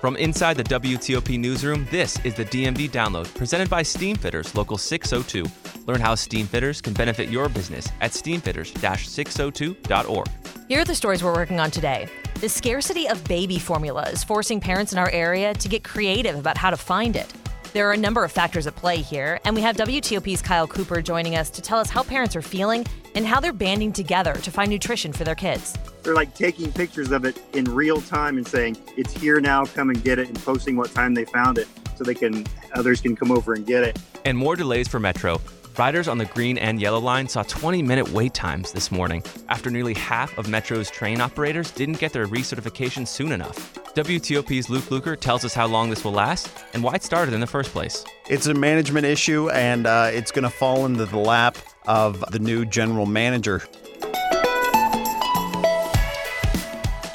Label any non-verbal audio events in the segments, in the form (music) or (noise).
From inside the WTOP newsroom, this is the DMV Download, presented by Steamfitters Local 602. Learn how Steamfitters can benefit your business at steamfitters-602.org. Here are the stories we're working on today. The scarcity of baby formula is forcing parents in our area to get creative about how to find it. There are a number of factors at play here, and we have WTOP's Kyle Cooper joining us to tell us how parents are feeling and how they're banding together to find nutrition for their kids. They're like taking pictures of it in real time and saying, it's here now, come and get it, and posting what time they found it so they can others can come over and get it. And more delays for Metro. Riders on the green and yellow line saw 20 minute wait times this morning after nearly half of Metro's train operators didn't get their recertification soon enough. WTOP's Luke Lukert tells us how long this will last and why it started in the first place. It's a management issue, and uh, it's going to fall into the lap of the new general manager.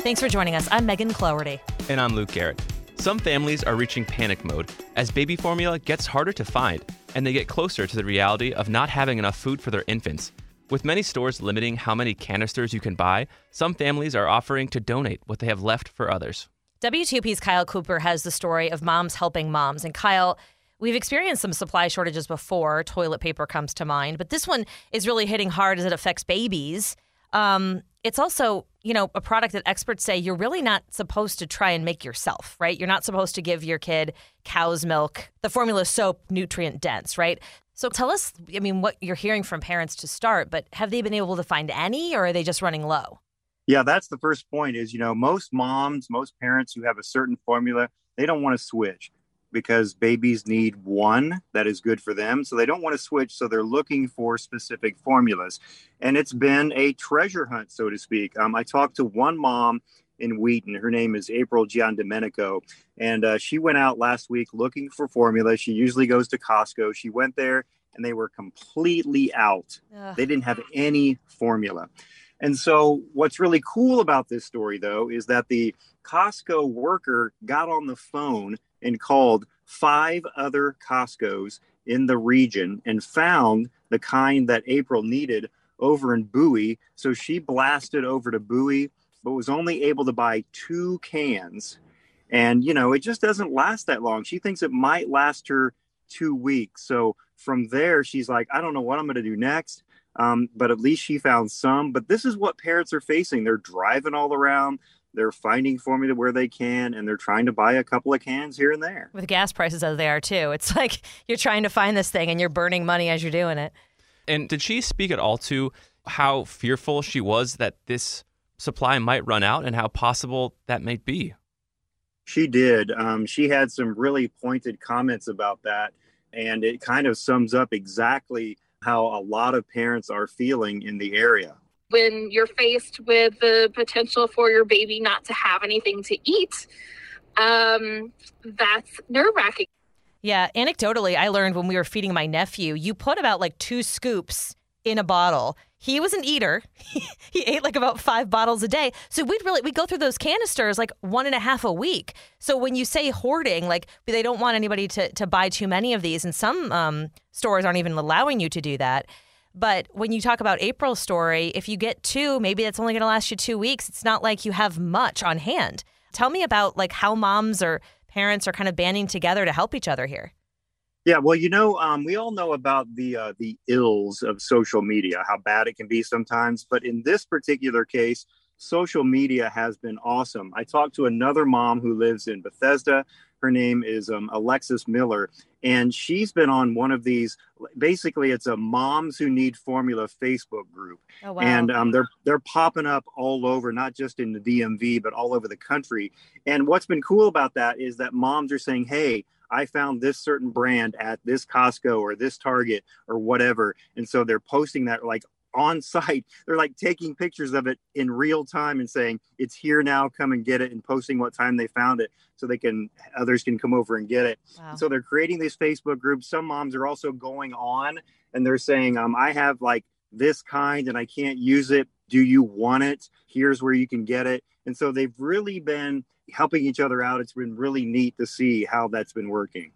Thanks for joining us. I'm Megan Cloherty. And I'm Luke Garrett. Some families are reaching panic mode as baby formula gets harder to find and they get closer to the reality of not having enough food for their infants. With many stores limiting how many canisters you can buy, some families are offering to donate what they have left for others. WTOP's Kyle Cooper has the story of moms helping moms. And Kyle, we've experienced some supply shortages before. Toilet paper comes to mind, but this one is really hitting hard as it affects babies. Um, it's also, you know, a product that experts say you're really not supposed to try and make yourself, right? You're not supposed to give your kid cow's milk. The formula soap nutrient dense, right? So tell us, I mean, what you're hearing from parents to start, but have they been able to find any or are they just running low? Yeah, that's the first point is, you know, most moms, most parents who have a certain formula, they don't want to switch because babies need one that is good for them. So they don't want to switch. So they're looking for specific formulas. And it's been a treasure hunt, so to speak. Um, I talked to one mom in Wheaton. Her name is April Giandomenico. And uh, she went out last week looking for formula. She usually goes to Costco. She went there and they were completely out. Ugh. They didn't have any formula. And so, what's really cool about this story, though, is that the Costco worker got on the phone and called five other Costco's in the region and found the kind that April needed over in Bowie. So she blasted over to Bowie, but was only able to buy two cans. And, you know, it just doesn't last that long. She thinks it might last her two weeks. So from there, she's like, I don't know what I'm going to do next. Um, but at least she found some. But this is what parents are facing. They're driving all around. They're finding formula where they can, and they're trying to buy a couple of cans here and there. With gas prices as they are too, it's (laughs) like you're trying to find this thing and you're burning money as you're doing it. And did she speak at all to how fearful she was that this supply might run out and how possible that might be? She did. Um, she had some really pointed comments about that, and it kind of sums up exactly how a lot of parents are feeling in the area. When you're faced with the potential for your baby not to have anything to eat, um, that's nerve wracking. Yeah, anecdotally, I learned when we were feeding my nephew, you put about like two scoops in a bottle. He was an eater. (laughs) he ate like about five bottles a day. So we'd really we go through those canisters like one and a half a week. So when you say hoarding, like they don't want anybody to to buy too many of these, and some um, stores aren't even allowing you to do that. But when you talk about April's story, if you get two, maybe that's only going to last you two weeks. It's not like you have much on hand. Tell me about like how moms or parents are kind of banding together to help each other here. Yeah, well, you know, um, we all know about the uh, the ills of social media, how bad it can be sometimes. But in this particular case, social media has been awesome. I talked to another mom who lives in Bethesda. Her name is um, Alexis Miller, and she's been on one of these. Basically, it's a moms who need formula Facebook group, oh, wow. and um, they're they're popping up all over, not just in the DMV, but all over the country. And what's been cool about that is that moms are saying, "Hey." I found this certain brand at this Costco or this Target or whatever. And so they're posting that like on (laughs) site. They're like taking pictures of it in real time and saying it's here now. Come and get it, and posting what time they found it so they can others can come over and get it. Wow. So they're creating these Facebook groups. Some moms are also going on and they're saying, um, I have like this kind and I can't use it. Do you want it? Here's where you can get it. And so they've really been helping each other out. It's been really neat to see how that's been working.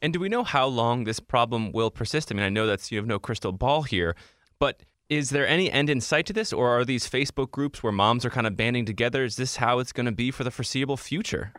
And do we know how long this problem will persist? I mean, I know that's you have no crystal ball here, but is there any end in sight to this, or are these Facebook groups where moms are kind of banding together? Is this how it's going to be for the foreseeable future?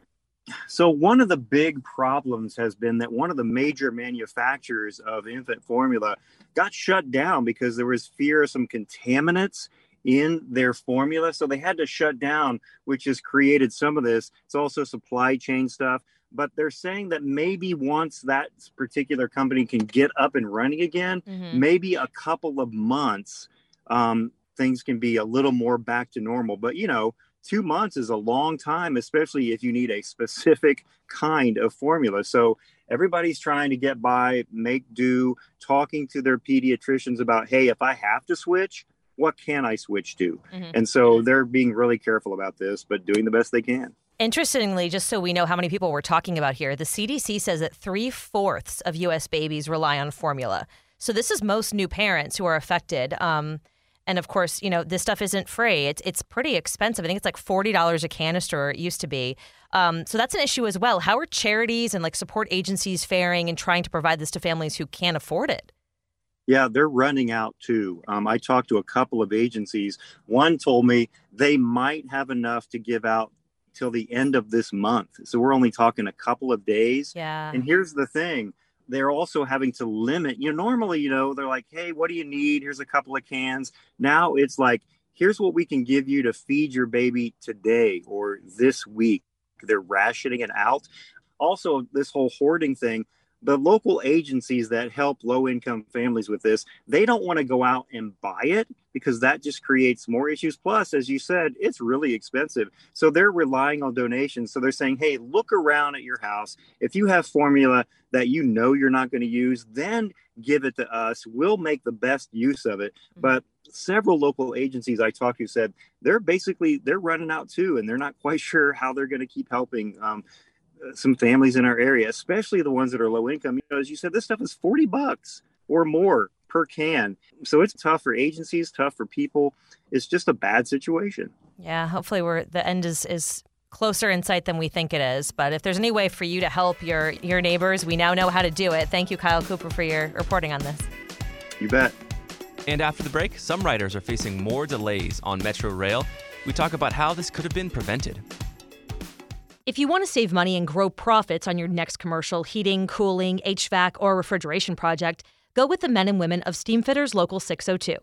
So, one of the big problems has been that one of the major manufacturers of infant formula got shut down because there was fear of some contaminants in their formula. So, they had to shut down, which has created some of this. It's also supply chain stuff. But they're saying that maybe once that particular company can get up and running again, Mhm. maybe a couple of months, um, things can be a little more back to normal. But, you know, two months is a long time, especially if you need a specific kind of formula. So everybody's trying to get by, make do, talking to their pediatricians about, hey, if I have to switch, what can I switch to? Mhm. And so they're being really careful about this, but doing the best they can. Interestingly, just so we know how many people we're talking about here, the CDC says that three fourths of U.S. babies rely on formula. So this is most new parents who are affected. Um, and of course, you know this stuff isn't free. It's it's pretty expensive. I think it's like forty dollars a canister. It used to be. Um, so that's an issue as well. How are charities and like support agencies faring in trying to provide this to families who can't afford it? Yeah, they're running out too. Um, I talked to a couple of agencies. One told me they might have enough to give out till the end of this month. So we're only talking a couple of days. Yeah. And here's the thing they're also having to limit, you know, normally, you know, they're like, hey, what do you need? Here's a couple of cans. Now it's like, here's what we can give you to feed your baby today or this week. They're rationing it out. Also, this whole hoarding thing, the local agencies that help low income families with this, they don't want to go out and buy it because that just creates more issues. Plus, as you said, it's really expensive. So they're relying on donations. So they're saying, hey, look around at your house. If you have formula that you know you're not going to use, then give it to us. We'll make the best use of it. But several local agencies I talked to said they're basically they're running out too, and they're not quite (laughs) sure how they're going to keep helping. Um, some families in our area, especially the ones that are low income. You know, as you said, this stuff is 40 bucks or more per can. So it's tough for agencies, tough for people. It's just a bad situation. Yeah, hopefully we're the end is is closer in sight than we think it is. But if there's any way for you to help your your neighbors, we now know how to do it. Thank you, Kyle Cooper, for your reporting on this. You bet. And after the break, some riders are facing more delays on Metrorail. We talk about how this could have been prevented. If you want to save money and grow profits on your next commercial heating, cooling, HVAC, or refrigeration project, go with the men and women of Steamfitters Local 602.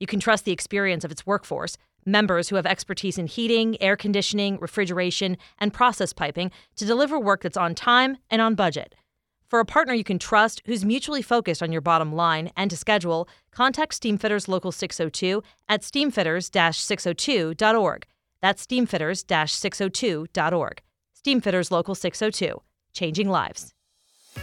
You can trust the experience of its workforce, members who have expertise in heating, air conditioning, refrigeration, and process piping to deliver work that's on time and on budget. For a partner you can trust who's mutually focused on your bottom line and to schedule, contact Steamfitters Local 602 at steamfitters-602.org. That's steamfitters-602.org. Steamfitters Local 602, changing lives.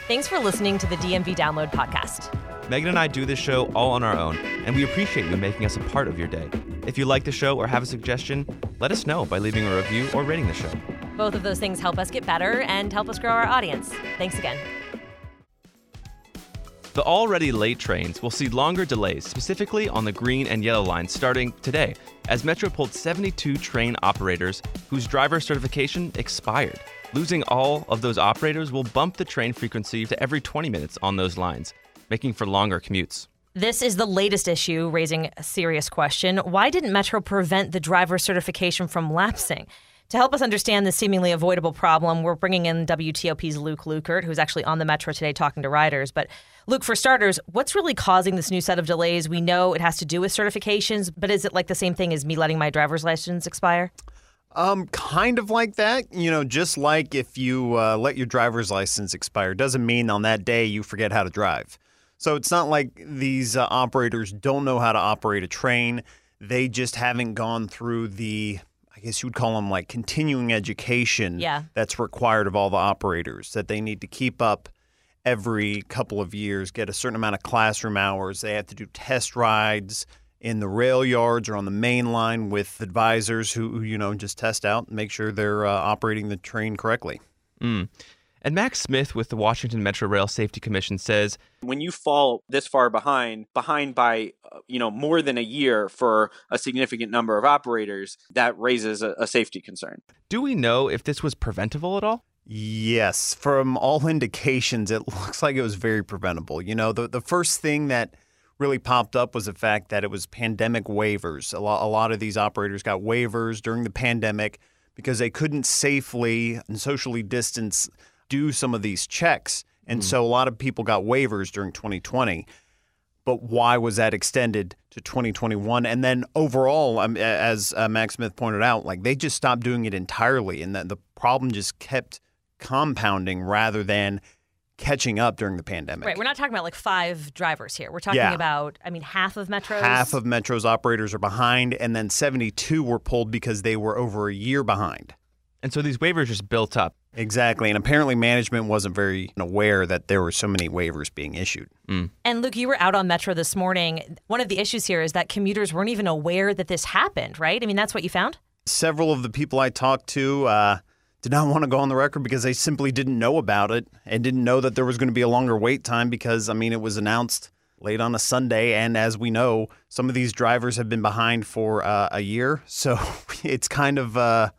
Thanks for listening to the DMV Download Podcast. Megan and I do this show all on our own, and we appreciate you making us a part of your day. If you like the show or have a suggestion, let us know by leaving a review or rating the show. Both of those things help us get better and help us grow our audience. Thanks again. The already late trains will see longer delays, specifically on the green and yellow lines, starting today, as Metro pulled 72 train operators whose driver certification expired. Losing all of those operators will bump the train frequency to every 20 minutes on those lines, making for longer commutes. This is the latest issue raising a serious question. Why didn't Metro prevent the driver certification from lapsing? To help us understand this seemingly avoidable problem, we're bringing in WTOP's Luke Lukert, who's actually on the Metro today talking to riders. But Luke, for starters, what's really causing this new set of delays? We know it has to do with certifications, but is it like the same thing as me letting my driver's license expire? Um, kind of like that. You know, just like if you uh, let your driver's license expire, doesn't mean on that day you forget how to drive. So it's not like these uh, operators don't know how to operate a train. They just haven't gone through the, I guess you would call them like continuing education Yeah. that's required of all the operators that they need to keep up every couple of years, get a certain amount of classroom hours. They have to do test rides in the rail yards or on the main line with advisors who, who, you know, just test out and make sure they're uh, operating the train correctly. Mm. And Max Smith with the Washington Metrorail Safety Commission says when you fall this far behind, behind by uh, you know more than a year for a significant number of operators, that raises a, a safety concern. Do we know if this was preventable at all? Yes, from all indications, it (laughs) looks like it was very preventable. You know, the the first thing that really popped up was the fact that it was pandemic waivers. A lot, a lot of these operators got waivers during the pandemic because they couldn't safely and socially distance do some of these checks. And mm. so a lot of people got waivers during 2020. But why was that extended to 2021? And then overall, um, as uh, Max Smith pointed out, like they just stopped doing it entirely, and that the problem just kept compounding rather than catching up during the pandemic. Right. We're not talking about like five drivers here. We're talking yeah. about, I mean, half of Metro's. Half of Metro's operators are behind, and then 72 were pulled because they were over a year behind. And so these waivers just built up. Exactly. And apparently management wasn't very aware that there were so many waivers being issued. Mm. And Luke, you were out on Metro this morning. One of the issues here is that commuters weren't even aware that this happened, right? I mean, that's what you found? Several of the people I talked to uh, did not want to go on the record because they simply didn't know about it and didn't know that there was going to be a longer wait time because, I mean, it was announced late on a Sunday. And as we know, some of these drivers have been behind for uh, a year. So (laughs) it's kind of uh,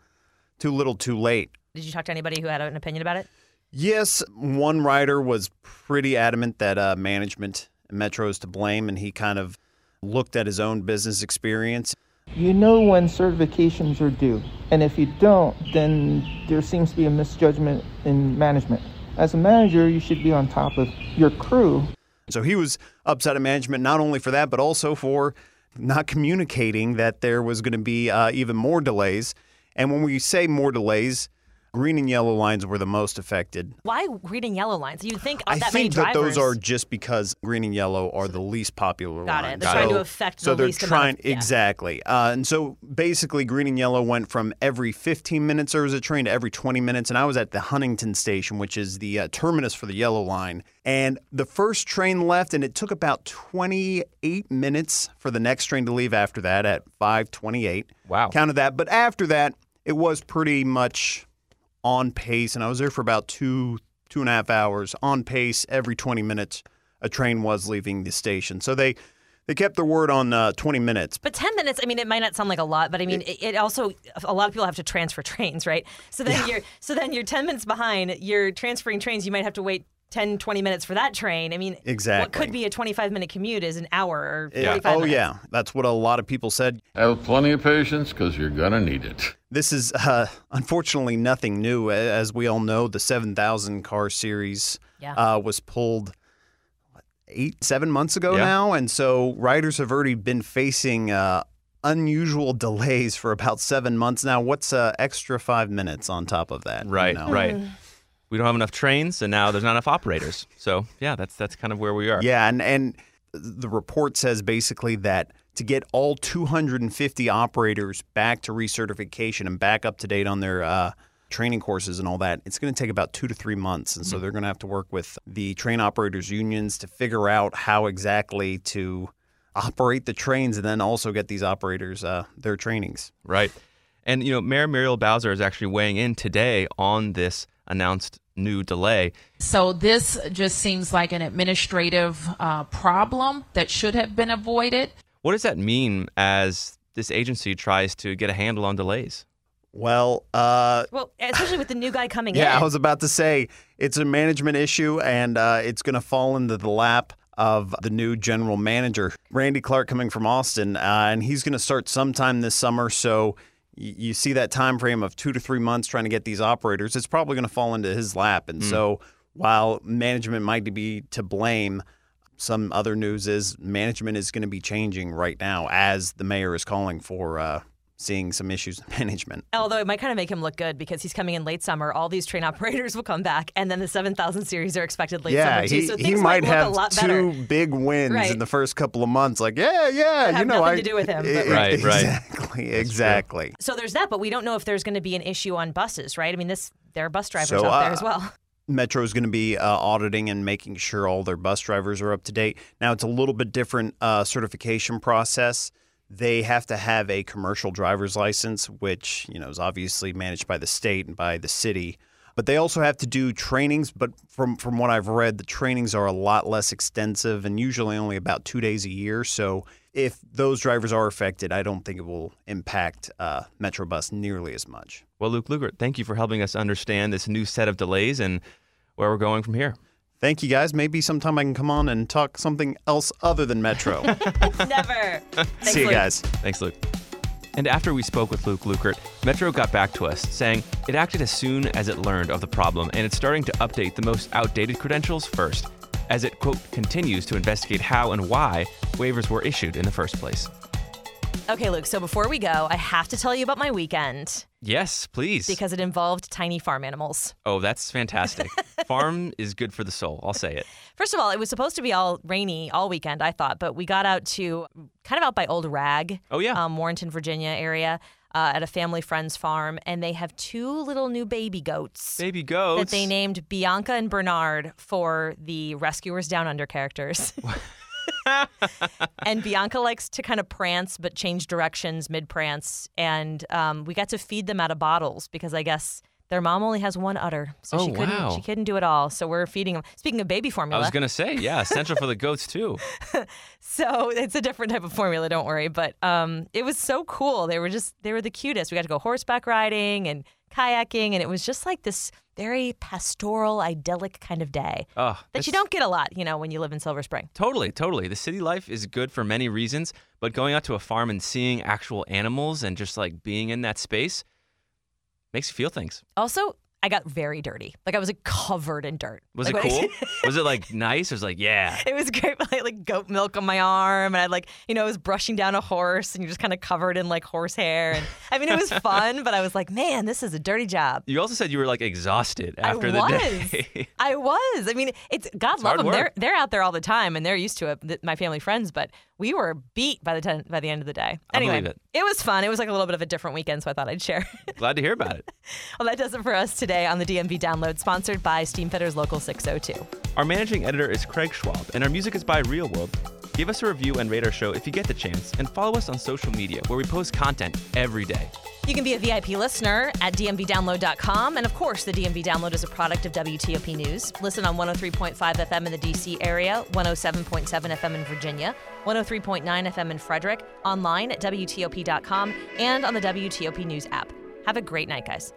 too little too late. Did you talk to anybody who had an opinion about it? Yes, one writer was pretty adamant that uh, management Metro is to blame, and he kind of looked at his own business experience. You know when certifications are due, and if you don't, then there seems to be a misjudgment in management. As a manager, you should be on top of your crew. So he was upset at management not only for that, but also for not communicating that there was going to be uh, even more delays. And when we say more delays, Green and yellow lines were the most affected. Why green and yellow lines? You think I that think that those are just because green and yellow are the least popular Got lines. it. They're trying to affect so the they're least trying amount of, yeah. exactly. Uh, and so basically, green and yellow went from every 15 minutes there was a train to every 20 minutes. And I was at the Huntington station, which is the uh, terminus for the yellow line. And the first train left, and it took about 28 minutes for the next train to leave after that at 5:28. Wow, counted that. But after that, it was pretty much on pace, and I was there for about two two and a half hours on pace. Every 20 minutes, a train was leaving the station. So they they kept their word on uh, 20 minutes. But 10 minutes, I mean, it might not sound like a lot, but I mean, it, it also a lot of people have to transfer (laughs) trains, right? So then yeah. you're so then you're 10 minutes behind. You're transferring trains. You might have to wait 10, 20 minutes for that train. I mean, exactly. What could be a 25 minute commute is an hour or 45 yeah. Oh, minutes. yeah. That's what a lot of people said. Have plenty of patience because you're going to need it. This is uh, unfortunately nothing new. As we all know, the 7,000 car series yeah. uh, was pulled what, eight, seven months ago Yeah. now. And so riders have already been facing uh, unusual delays for about seven months now. What's uh, extra five minutes on top of that? you Right, know? right. We don't have enough trains, and now there's not enough operators. So yeah, that's that's kind of where we are. Yeah, and and the report says basically that to get all 250 operators back to recertification and back up to date on their uh, training courses and all that, it's going to take about two to three months, and so they're going to have to work with the train operators unions to figure out how exactly to operate the trains and then also get these operators uh, their trainings. Right. And you know, Mayor Muriel Bowser is actually weighing in today on this announced new delay. So this just seems like an administrative uh, problem that should have been avoided. What does that mean as this agency tries to get a handle on delays? Well, uh, Well, especially with the new guy coming in. Yeah, I was about to say it's a management issue, and uh, it's going to fall into the lap of the new general manager, Randy Clark, coming from Austin, uh, and he's going to start sometime this summer. So y- you see that time frame of two to three months trying to get these operators. It's probably going to fall into his lap, and so while management might be to blame. Some other news is management is going to be changing right now as the mayor is calling for uh, seeing some issues in (laughs) management. Although it might kind of make him look good because he's coming in late summer. All these train (laughs) operators will come back, and then the 7,000 series are expected late yeah, summer too. he, so he things might look have a lot two better. big wins Right. in the first couple of months. Like, yeah, yeah, Have you know, nothing I to do with him, but right. Right, right. Exactly, exactly. So there's that, but we don't know if there's going to be an issue on buses, right? I mean, this there are bus drivers So, out there uh, as well. (laughs) Metro is going to be uh, auditing and making sure all their bus drivers are up to date. Now, it's a little bit different uh, certification process. They have to have a commercial driver's license, which you know is obviously managed by the state and by the city. But they also have to do trainings. But from from what I've read, the trainings are a lot less extensive and usually only about two days a year. So if those drivers are affected, I don't think it will impact uh, Metrobus nearly as much. Well, Luke Lukert, thank you for helping us understand this new set of delays and where we're going from here. Thank you guys. Maybe sometime I can come on and talk something else other than Metro. (laughs) Never. Thanks, (laughs) See you Luke. guys. Thanks, Luke. And after we spoke with Luke Lukert, Metro got back to us saying it acted as soon as it learned of the problem and it's starting to update the most outdated credentials first, as it, quote, continues to investigate how and why waivers were issued in the first place. Okay, Luke, so before we go, I have to tell you about my weekend Yes, please. because it involved tiny farm animals. oh, that's fantastic. (laughs) Farm is good for the soul. I'll say it. First of all, it was supposed to be all rainy all weekend, I thought, but we got out to kind of out by Old Rag. Oh, yeah. Um, Warrenton, Virginia area uh, at a family friend's farm, and they have two little new baby goats. Baby goats. That they named Bianca and Bernard for the Rescuers Down Under characters. (laughs) and Bianca likes to kind of prance but change directions mid prance. And um, we got to feed them out of bottles because I guess their mom only has one udder, so Oh, she couldn't wow. she couldn't do it all. So we're feeding them. Speaking of baby formula, I was going to say, yeah, essential for the goats, too. (laughs) so it's a different type of formula. Don't worry, but um, it was so cool. They were just they were the cutest. We got to go horseback riding and kayaking, and it was just like this very pastoral, idyllic kind of day Oh, that you don't get a lot, you know, when you live in Silver Spring. Totally, totally. The city life is good for many reasons, but going out to a farm and seeing actual animals and just like being in that space makes you feel things. Also, I got very dirty. Like I was like, covered in dirt. Was Like, it cool? (laughs) was it like nice? It was like, yeah. It was great. (laughs) I had like goat milk on my arm, and I like, you know, I was brushing down a horse, and you're just kind of covered in like horse hair. And I mean, it was (laughs) fun, but I was like, man, this is a dirty job. You also said you were like exhausted after I the was. day. I was. I mean, it's God It's love them. They're they're out there all the time, and they're used to it. My family friends, but we were beat by the time, by the end of the day. I Anyway, believe it. was fun. It was like a little bit of a different weekend, so I thought I'd share. Glad to hear about it. well, that does it for us today on the DMV Download, sponsored by Steamfitters Local 602. Our managing editor is Craig Schwab, and our music is by Real World. Give us a review and rate our show if you get the chance, and follow us on social media where we post content every day. You can be a VIP listener at dmvdownload.com. And of course, the DMV Download is a product of WTOP News. Listen on 103.5 FM in the DC area, 107.7 FM in Virginia, 103.9 FM in Frederick, online at WTOP.com, and on the WTOP News app. Have a great night, guys.